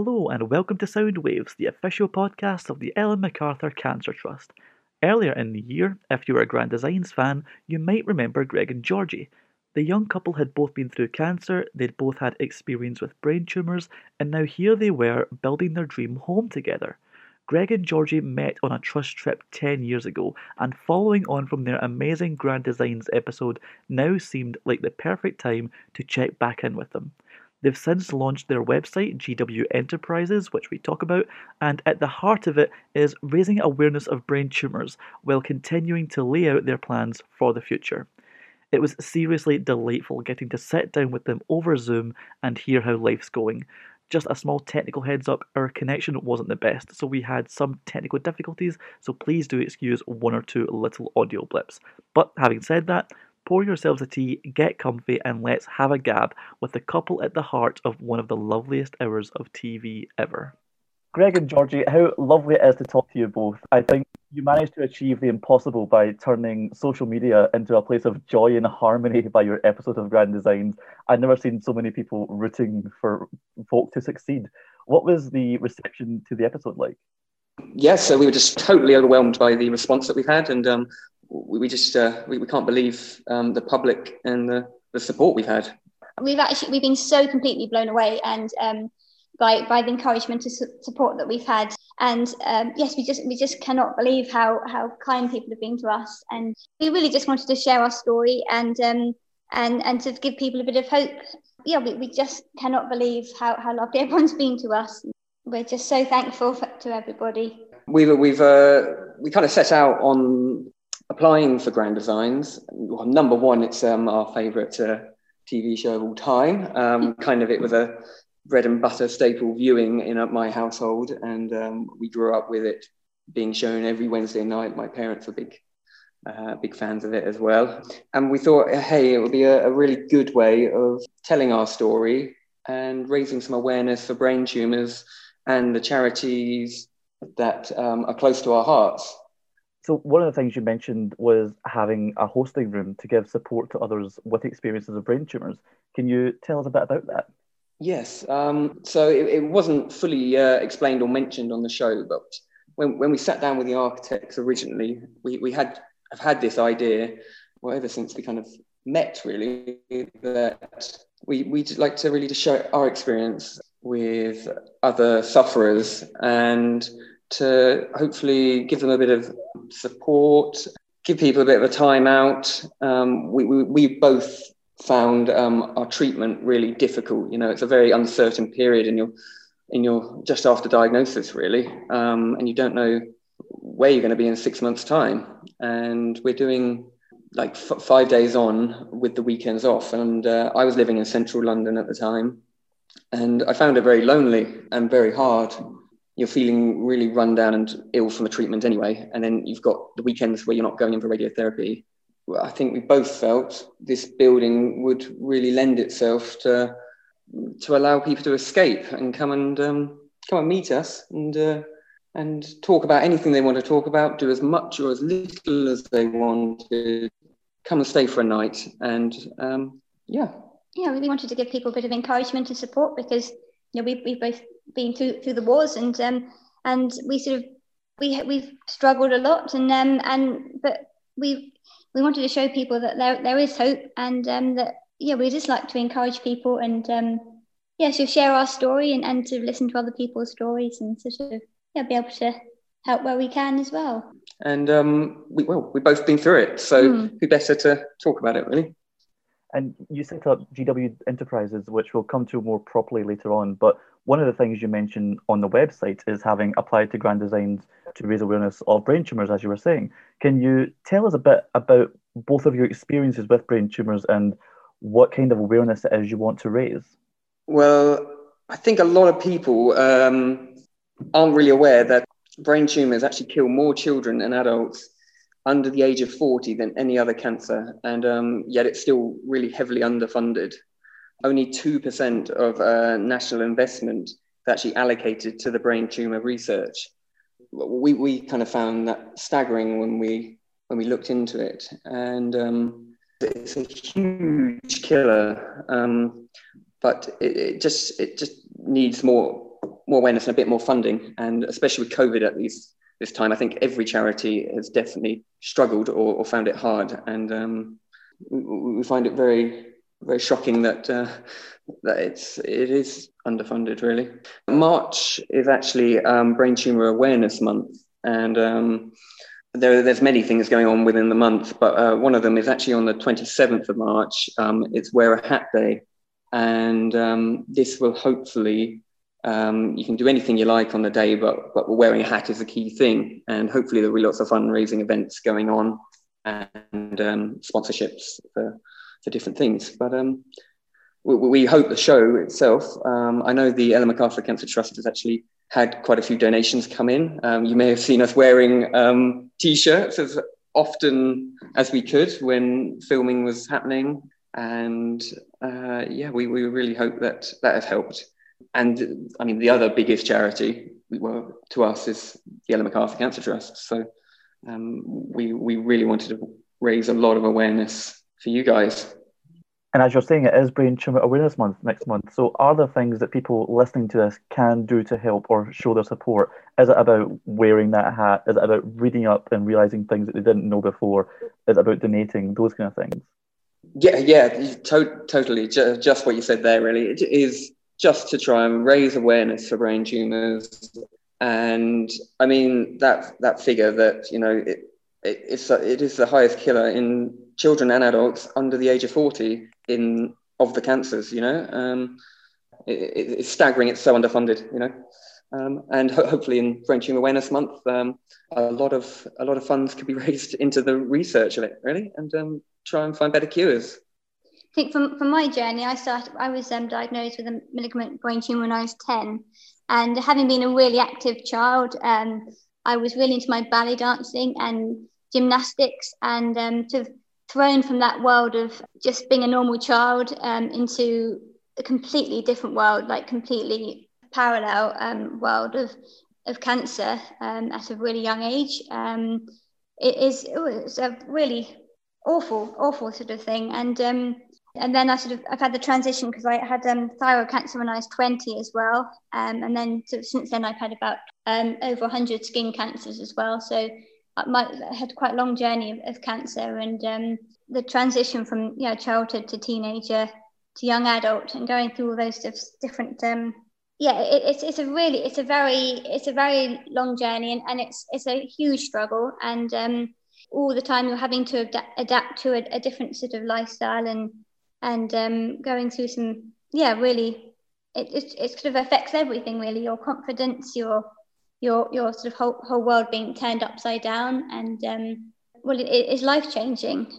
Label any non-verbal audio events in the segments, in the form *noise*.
Hello and welcome to Soundwaves, the official podcast of the Ellen MacArthur Cancer Trust. Earlier in the year, if you were a Grand Designs fan, you might remember Greg and Georgie. The young couple had both been through cancer, they'd both had experience with brain tumours, and now here they were building their dream home together. Greg and Georgie met on a trust trip 10 years ago, and following on from their amazing Grand Designs episode, now seemed like the perfect time to check back in with them. They've since launched their website, GW Enterprises, which we talk about, and at the heart of it is raising awareness of brain tumours while continuing to lay out their plans for the future. It was seriously delightful getting to sit down with them over Zoom and hear how life's going. Just a small technical heads up, our connection wasn't the best, so we had some technical difficulties, so please do excuse one or two little audio blips. But having said that, Pour yourselves a tea, get comfy, and let's have a gab with the couple at the heart of one of the loveliest hours of TV ever. Greg and Georgie, how lovely it is to talk to you both. I think you managed to achieve the impossible by turning social media into a place of joy and harmony by your episode of Grand Designs. I've never seen so many people rooting for folk to succeed. What was the reception to the episode like? Yes, so we were just totally overwhelmed by the response that we've had, and um, we, we just uh, we, we can't believe um, the public and the, the support we've had. We've actually we've been so completely blown away and um, by by the encouragement and support that we've had. And um, yes, we just we just cannot believe how how kind people have been to us. And we really just wanted to share our story and um, and and to give people a bit of hope. Yeah, we, we just cannot believe how, how lovely everyone's been to us. We're just so thankful for, to everybody. We've we've uh, we kind of set out on applying for Grand Designs, well, number one, it's um, our favourite uh, TV show of all time. Um, kind of, it was a bread and butter staple viewing in uh, my household, and um, we grew up with it being shown every Wednesday night. My parents were big, uh, big fans of it as well, and we thought, hey, it would be a, a really good way of telling our story and raising some awareness for brain tumours and the charities that um, are close to our hearts. So one of the things you mentioned was having a hosting room to give support to others with experiences of brain tumours. Can you tell us a bit about that? Yes. Um, so it, it, wasn't fully uh, explained or mentioned on the show, but when, when we sat down with the architects originally, we, we had have had this idea, well, ever since we kind of met, really, that we we'd like to really just share our experience with other sufferers and to hopefully give them a bit of support, give people a bit of a time out. Um, we, we, we, both found um, our treatment really difficult. You know, it's a very uncertain period in your in your just after diagnosis, really, um, and you don't know where you're going to be in six months' time. And we're doing like f- five days on with the weekends off. And uh, I was living in central London at the time, and I found it very lonely and very hard you're feeling really run down and ill from the treatment anyway, and then you've got the weekends where you're not going in for radiotherapy. I think we both felt this building would really lend itself to to allow people to escape and come and um, come and meet us and uh, and talk about anything they want to talk about, do as much or as little as they want to come and stay for a night, and um, yeah. Yeah, we wanted to give people a bit of encouragement and support because you know we we both been through through the wars and um and we sort of we we've struggled a lot and um and but we we wanted to show people that there there is hope and um that yeah we just like to encourage people and um yeah so share our story and, and to listen to other people's stories and sort of yeah be able to help where we can as well and um we well we've both been through it so mm. who better to talk about it really and you set up GW Enterprises, which we'll come to more properly later on. But one of the things you mentioned on the website is having applied to Grand Designs to raise awareness of brain tumours, as you were saying. Can you tell us a bit about both of your experiences with brain tumours and what kind of awareness it is you want to raise? Well, I think a lot of people um, aren't really aware that brain tumours actually kill more children and adults under the age of 40 than any other cancer, and um, yet it's still really heavily underfunded. Only 2% of uh, national investment is actually allocated to the brain tumor research. We, we kind of found that staggering when we, when we looked into it. And um, it's a huge killer, um, but it, it, just, it just needs more more awareness and a bit more funding. And especially with COVID at these this time, I think every charity has definitely struggled or, or found it hard. And um, we, find it very very shocking that uh, that it's it is underfunded really. March is actually um, Brain Tumor Awareness Month, and um, there, there's many things going on within the month, but uh, one of them is actually on the 27th of March. Um, it's Wear a Hat Day, and um, this will hopefully um, you can do anything you like on the day, but but wearing a hat is a key thing, and hopefully there'll be lots of fundraising events going on and um, sponsorships for for different things. But um, we, we, hope the show itself. Um, I know the Ellen MacArthur Cancer Trust has actually had quite a few donations come in. Um, you may have seen us wearing um, t-shirts as often as we could when filming was happening, and uh, yeah, we, we really hope that that has helped. And I mean, the other biggest charity well, to us is the Ellen MacArthur Cancer Trust. So um, we we really wanted to raise a lot of awareness for you guys. And as you're saying, it is Brain Tumor Awareness Month next month. So, are there things that people listening to this can do to help or show their support? Is it about wearing that hat? Is it about reading up and realizing things that they didn't know before? Is it about donating? Those kind of things. Yeah, yeah, to- totally. just what you said there, really. It is just to try and raise awareness for brain tumors. And I mean, that, that figure that, you know, it, it, it's, it is the highest killer in children and adults under the age of 40 in of the cancers you know? Um, it, it's staggering it's so underfunded you know? Um, and ho- hopefully in brain tumor awareness month um, a lot of a lot of funds could be *laughs* raised into the research of it really and um, try and find better cures I think from, from my journey, I started. I was um, diagnosed with a malignant brain tumor when I was ten, and having been a really active child, um, I was really into my ballet dancing and gymnastics, and um, sort of thrown from that world of just being a normal child um, into a completely different world, like completely parallel um, world of of cancer um, at a really young age. Um, it is it was a really awful, awful sort of thing, and um, and then I sort of I've had the transition because I had um, thyroid cancer when I was 20 as well, um, and then since then I've had about over 100 skin cancers as well. So my, I had quite a long journey of, of cancer and um, the transition from you know childhood to teenager to young adult and going through all those different um, yeah it, it's, it's a really it's a very it's a very long journey and, and it's it's a huge struggle and um, all the time you're having to adapt, adapt to a, a, different sort of lifestyle and and um, going through some yeah really it, it, it sort of affects everything really your confidence your your your sort of whole, whole world being turned upside down and um, well it, it is life changing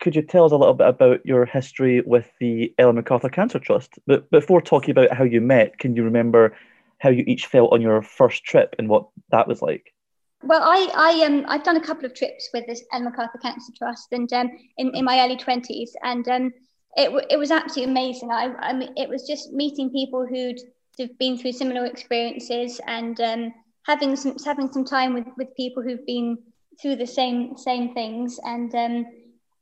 could you tell us a little bit about your history with the ellen macarthur cancer trust? But before talking about how you met can you remember how you each felt on your first trip and what that was like? Well, I, I um, I've done a couple of trips with this Ellen MacArthur Cancer Trust, and um, in, in my early twenties, and um, it it was absolutely amazing. I, I mean, it was just meeting people who'd have been through similar experiences, and um, having some having some time with with people who've been through the same same things. And um,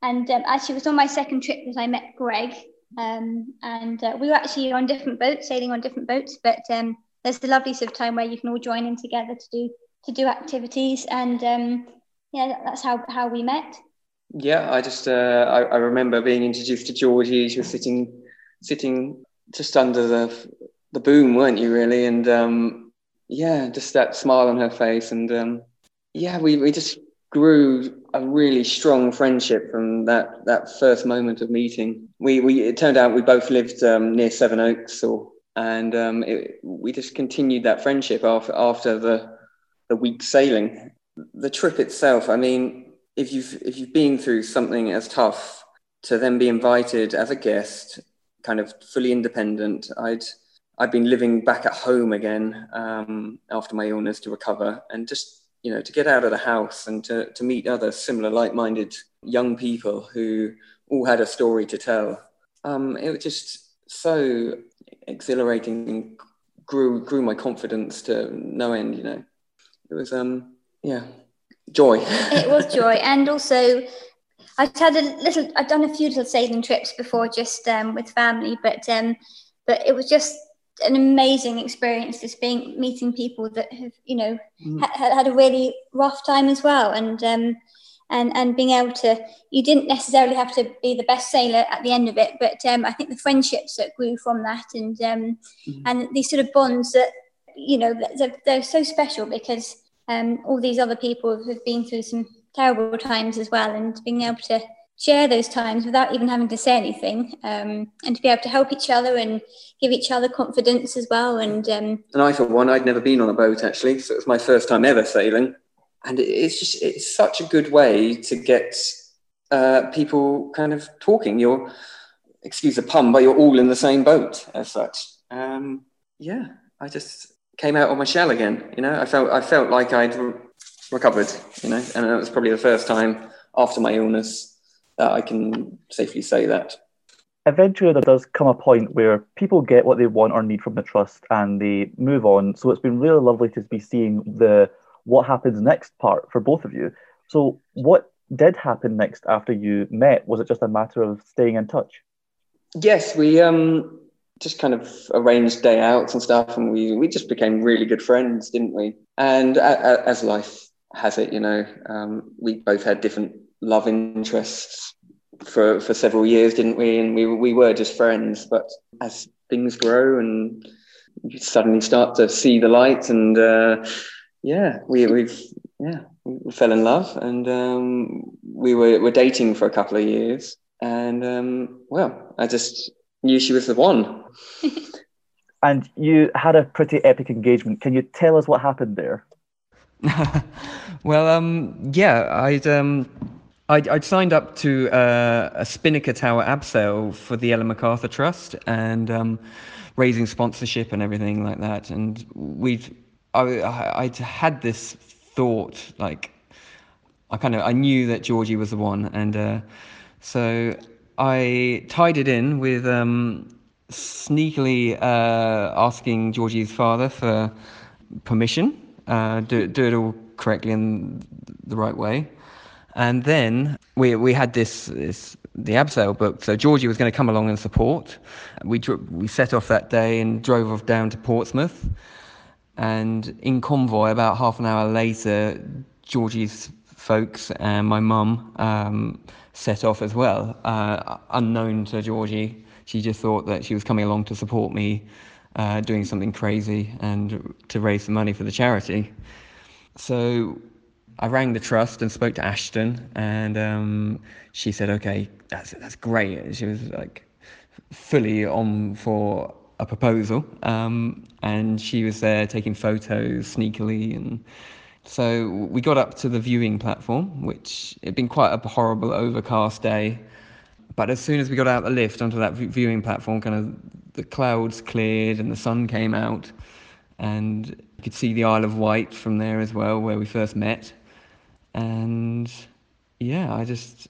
and um, actually it was on my second trip that I met Greg um, and uh, we were actually on different boats sailing on different boats but um, there's the lovely sort of time where you can all join in together to do to do activities. And um, yeah that's how how we met yeah I just uh, I, I remember being introduced to Georgie she was sitting sitting just under the the boom weren't you really and um, yeah, just that smile on her face. And um, yeah, we, we just grew a really strong friendship from that, that first moment of meeting. We, we, it turned out we both lived um, near Sevenoaks or, and um, it, we just continued that friendship after, after the, the week sailing. The trip itself, I mean, if you've, if you've been through something as tough to then be invited as a guest, kind of fully independent, I'd, I've been living back at home again um, after my illness to recover, and just you know to get out of the house and to to meet other similar like-minded young people who all had a story to tell. Um, it was just so exhilarating and grew grew my confidence to no end. You know, it was um yeah joy. it was joy, and also I've had a little. I've done a few little sailing trips before, just um, with family, but um, but it was just an amazing experience just being meeting people that have you know mm. ha- had a really rough time as well and um, and and being able to you didn't necessarily have to be the best sailor at the end of it but um, i think the friendships that grew from that and um, mm. and these sort of bonds that you know they're, they're so special because um, all these other people have been through some terrible times as well and being able to share those times without even having to say anything um, and to be able to help each other and give each other confidence as well and um, and i for one i'd never been on a boat actually. So it was my first time ever sailing. And it's just it's such a good way to get uh, people kind of talking. You're excuse the pun but you're all in the same boat as such. Um, yeah i just came out of my shell again you know i felt i felt like i'd re- recovered you know and it was probably the first time after my illness that I can safely say that. Eventually, there does come a point where people get what they want or need from the trust and they move on. So it's been really lovely to be seeing the what happens next part for both of you. So, what did happen next after you met? Was it just a matter of staying in touch? Yes, we um, just kind of arranged day outs and stuff, and we we just became really good friends, didn't we? And a, a, as life has it, you know, um, we both had different love interests for for several years, didn't we? And we we were just friends. But as things grow and you suddenly start to see the light, and uh, yeah, we we've yeah we fell in love, and um, we were were dating for a couple of years, and um, well, I just knew she was the one. *laughs* and you had a pretty epic engagement. Can you tell us what happened there? *laughs* well, um, yeah, I'd um, I'd, I'd signed up to uh, a Spinnaker Tower abseil for the Ellen MacArthur Trust and um, raising sponsorship and everything like that. And we'd, I, I'd had this thought, like, I kind of, I knew that Georgie was the one. And uh, so I tied it in with um, sneakily uh, asking Georgie's father for permission, uh, do, do it all correctly in the right way. And then we we had this, this the abseil book, so Georgie was going to come along and support. We we set off that day and drove off down to Portsmouth, and in convoy about half an hour later, Georgie's folks and my mum um, set off as well, uh, unknown to Georgie. She just thought that she was coming along to support me, uh, doing something crazy and to raise some money for the charity. So I rang the trust and spoke to Ashton, and um, she said, "Okay, that's that's great." She was like fully on for a proposal, um, and she was there taking photos sneakily, and so we got up to the viewing platform, which had been quite a horrible overcast day. But as soon as we got out the lift onto that viewing platform, kind of the clouds cleared and the sun came out, and you could see the Isle of Wight from there as well, where we first met and yeah, I just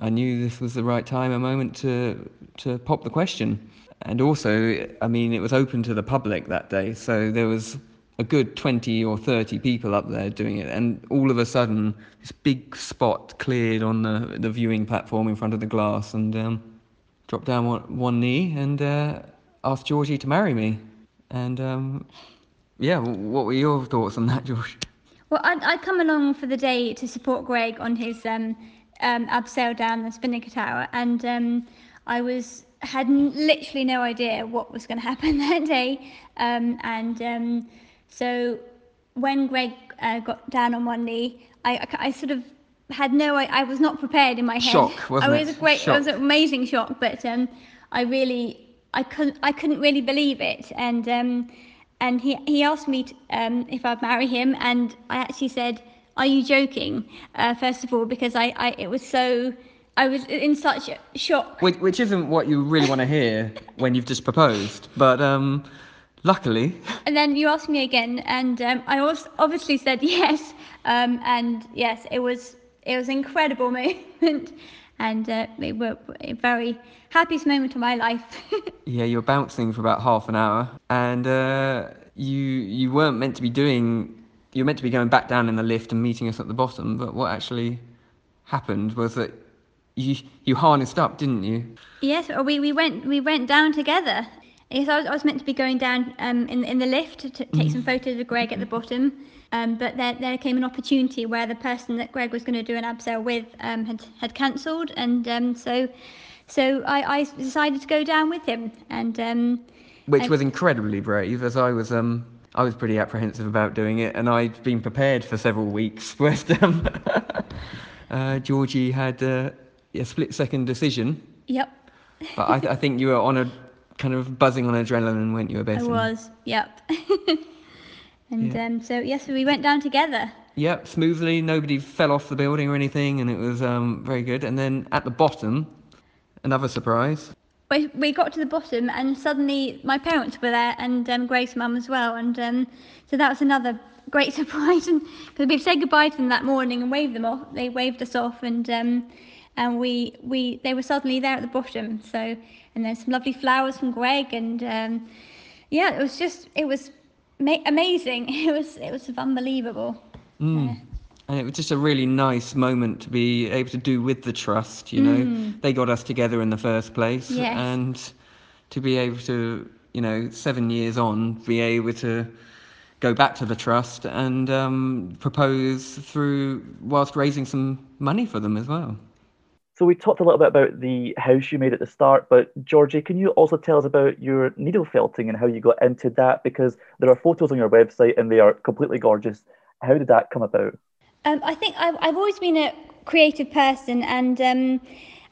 I knew this was the right time a moment to to pop the question. And also, I mean, it was open to the public that day, so there was a good 20 or 30 people up there doing it and all of a sudden this big spot cleared on the, the viewing platform in front of the glass and um, dropped down one, one knee and uh, asked Georgie to marry me. And um, yeah what were your thoughts on that *laughs* George? Well, I'd, I'd come along for the day to support Greg on his um, um, abseil down the Spinnaker Tower, and um, I was had literally no idea what was going to happen *laughs* that day, um, and um, so when Greg uh, got down on one knee, I, I, I sort of had no, I, I, was not prepared in my head. Shock, wasn't it? Was a great, shock. it was an amazing shock, but um, I really, I couldn't, I couldn't really believe it, and um, and he, he asked me to, um, if I'd marry him, and I actually said, "Are you joking?" Uh, first of all, because I, I it was so I was in such shock. Which, which isn't what you really want to hear when you've just proposed, but um, luckily. And then you asked me again, and um, I also obviously said *laughs* yes, um, and yes, it was it was an incredible *laughs* moment and uh, it was a very happiest moment of my life. *laughs* yeah, you were bouncing for about half an hour, and uh, you you weren't meant to be doing. You were meant to be going back down in the lift and meeting us at the bottom, but what actually happened was that you you harnessed up, didn't you? Yes, we, we went we went down together, Yes, I was, I was meant to be going down um, in in the lift to take some photos of Greg at the bottom, um, but there there came an opportunity where the person that Greg was going to do an abseil with um, had had cancelled, and um, so so I, I decided to go down with him, and um, which I- was incredibly brave, as I was um I was pretty apprehensive about doing it, and I'd been prepared for several weeks. *laughs* But um, *laughs* uh, Georgie had uh, a split-second decision, yep, but I, I think you were on a kind of buzzing on adrenaline, weren't you, a bit? I was, yep. *laughs* and Yeah. um, so yes, we went down together. Yep, smoothly. Nobody fell off the building or anything, and it was um, very good. And then at the bottom, another surprise. we, we got to the bottom and suddenly my parents were there and um, Greg's mum as well and um, so that was another great *laughs* surprise and because we'd said goodbye to them that morning and waved them off they waved us off and um, and we we they were suddenly there at the bottom so and then some lovely flowers from Greg and um, yeah it was just it was ma- amazing *laughs* it was it was unbelievable Mm. And it was just a really nice moment to be able to do with the trust, you know. They got us together in the first place. Yes. And to be able to, you know, seven years on, be able to go back to the trust and um, propose through, whilst raising some money for them as well. So we talked a little bit about the house you made at the start, but Georgie, can you also tell us about your needle felting and how you got into that? Because there are photos on your website and they are completely gorgeous. How did that come about? Um, I think I've, I've always been a creative person, and um,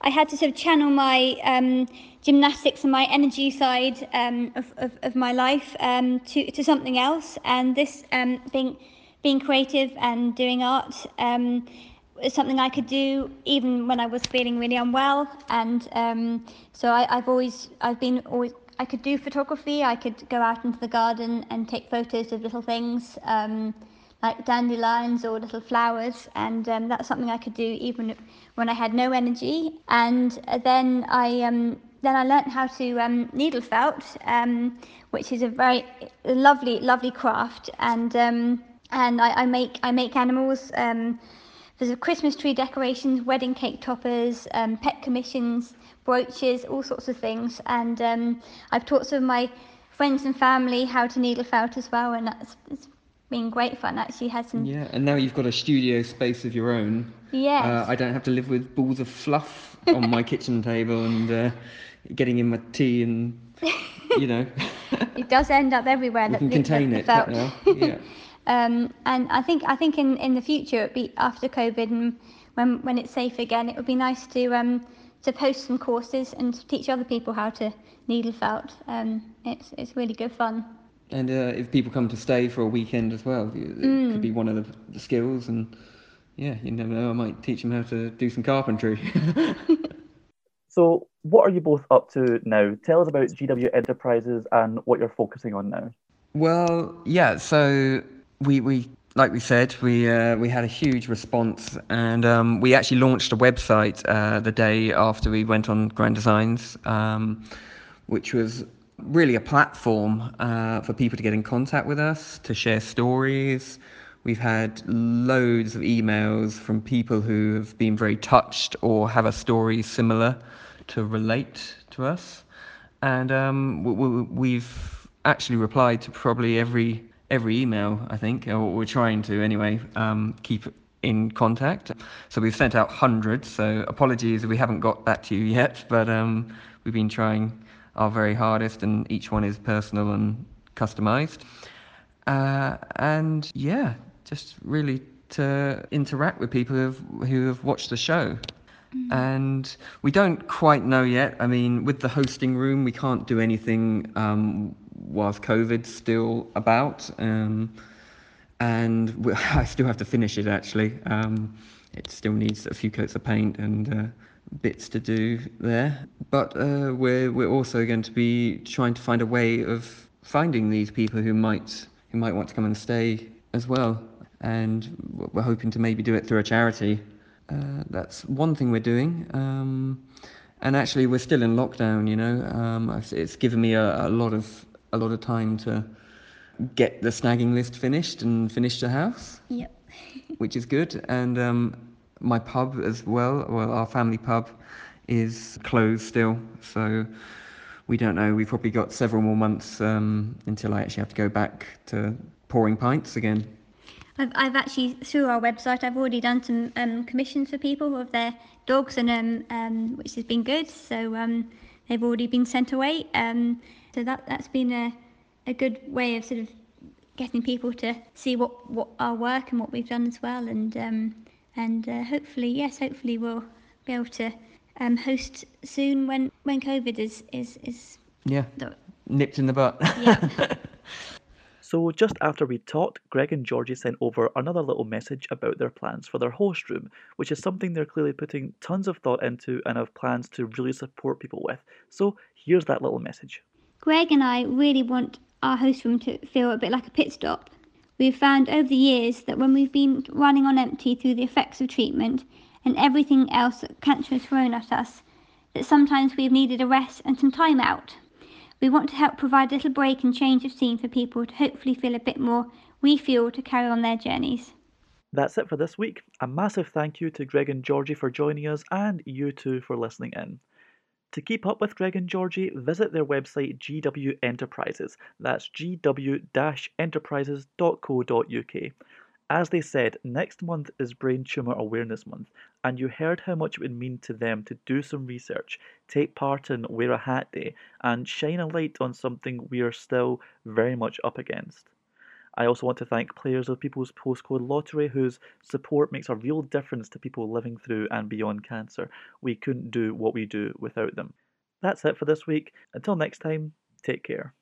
I had to sort of channel my um, gymnastics and my energy side um, of, of, of my life um, to, to something else. And this um, being being creative and doing art um, is something I could do even when I was feeling really unwell. And um, so I, I've always I've been always I could do photography. I could go out into the garden and take photos of little things. Um, like dandelions or little flowers, and um, that's something I could do even when I had no energy. And then I um, then I learnt how to um, needle felt, um, which is a very lovely, lovely craft. And um, and I, I make I make animals. There's a Christmas tree decorations, wedding cake toppers, um, pet commissions, brooches, all sorts of things. And um, I've taught some of my friends and family how to needle felt as well, and that's it's been great fun. Actually, had some Yeah, and now you've got a studio space of your own. yes. Uh, I don't have to live with balls of fluff on my *laughs* kitchen table and uh, getting in my tea and, you know, *laughs* it does end up everywhere. we that can contain it. felt. *laughs* Yeah. Um, and I think I think in, in the future, it'd be after COVID and when when it's safe again, it would be nice to um, to post some courses and teach other people how to needle felt. Um, it's it's really good fun. And uh, if people come to stay for a weekend as well, it Mm. could be one of the, the skills. And yeah, you never know, I might teach them how to do some carpentry. *laughs* So, what are you both up to now? Tell us about GW Enterprises and what you're focusing on now. Well, yeah. So we we like we said we uh, we had a huge response, and um, we actually launched a website uh, the day after we went on Grand Designs, um, which was really a platform uh, for people to get in contact with us, to share stories. We've had loads of emails from people who have been very touched or have a story similar to relate to us, and um, w- w- we've actually replied to probably every every email. I think, or we're trying to anyway. Um, keep in contact. So we've sent out hundreds. So apologies if we haven't got that to you yet, *laughs* but um, we've been trying our very hardest, and each one is personal and customized. Uh, and yeah, just really to interact with people who have, who have watched the show. And we don't quite know yet. I mean, with the hosting room, we can't do anything um, whilst COVID's still about. Um, and we, *laughs* I still have to finish it actually. Um, it still needs a few coats of paint and uh, bits to do there. But uh, we're we're also going to be trying to find a way of finding these people who might who might want to come and stay as well. And we're hoping to maybe do it through a charity. Uh, that's one thing we're doing. Um, and actually, we're still in lockdown. You know, um, it's- given me a, a lot of a lot of time to get the snagging list finished and finish the house, Yep. *laughs* which is good. And um, my pub as well, well, our family pub, is closed still. So we don't know. We've probably got several more months um, until I actually have to go back to pouring pints again. I've, I've actually through our website I've already done some um, commissions for people of their dogs and um, um, which has been good. So um, they've already been sent away. So that that's been a, a good way of sort of getting people to see what, what our work and what we've done as well. And um, and uh, hopefully yes, hopefully we'll be able to um, host soon when when COVID is is is yeah nipped in the butt. Yeah. *laughs* So, just after we talked, Greg and Georgie sent over another little message about their plans for their host room, which is something they're clearly putting tons of thought into and have plans to really support people with. So, here's that little message. Greg and I really want our host room to feel a bit like a pit stop. We've found over the years that when we've been running on empty through the effects of treatment and everything else that cancer has thrown at us, that sometimes we've needed a rest and some time out. We want to help provide a little break and change of scene for people to hopefully feel a bit more refueled to carry on their journeys. That's it for this week. A massive thank you to Greg and Georgie for joining us and you two for listening in. To keep up with Greg and Georgie, visit their website GW Enterprises. That's gw-enterprises.co.uk. As they said, next month is Brain Tumour Awareness Month, and you heard how much it would mean to them to do some research, take part in Wear a Hat Day, and shine a light on something we are still very much up against. I also want to thank players of People's Postcode Lottery whose support makes a real difference to people living through and beyond cancer. We couldn't do what we do without them. That's it for this week. Until next time, take care.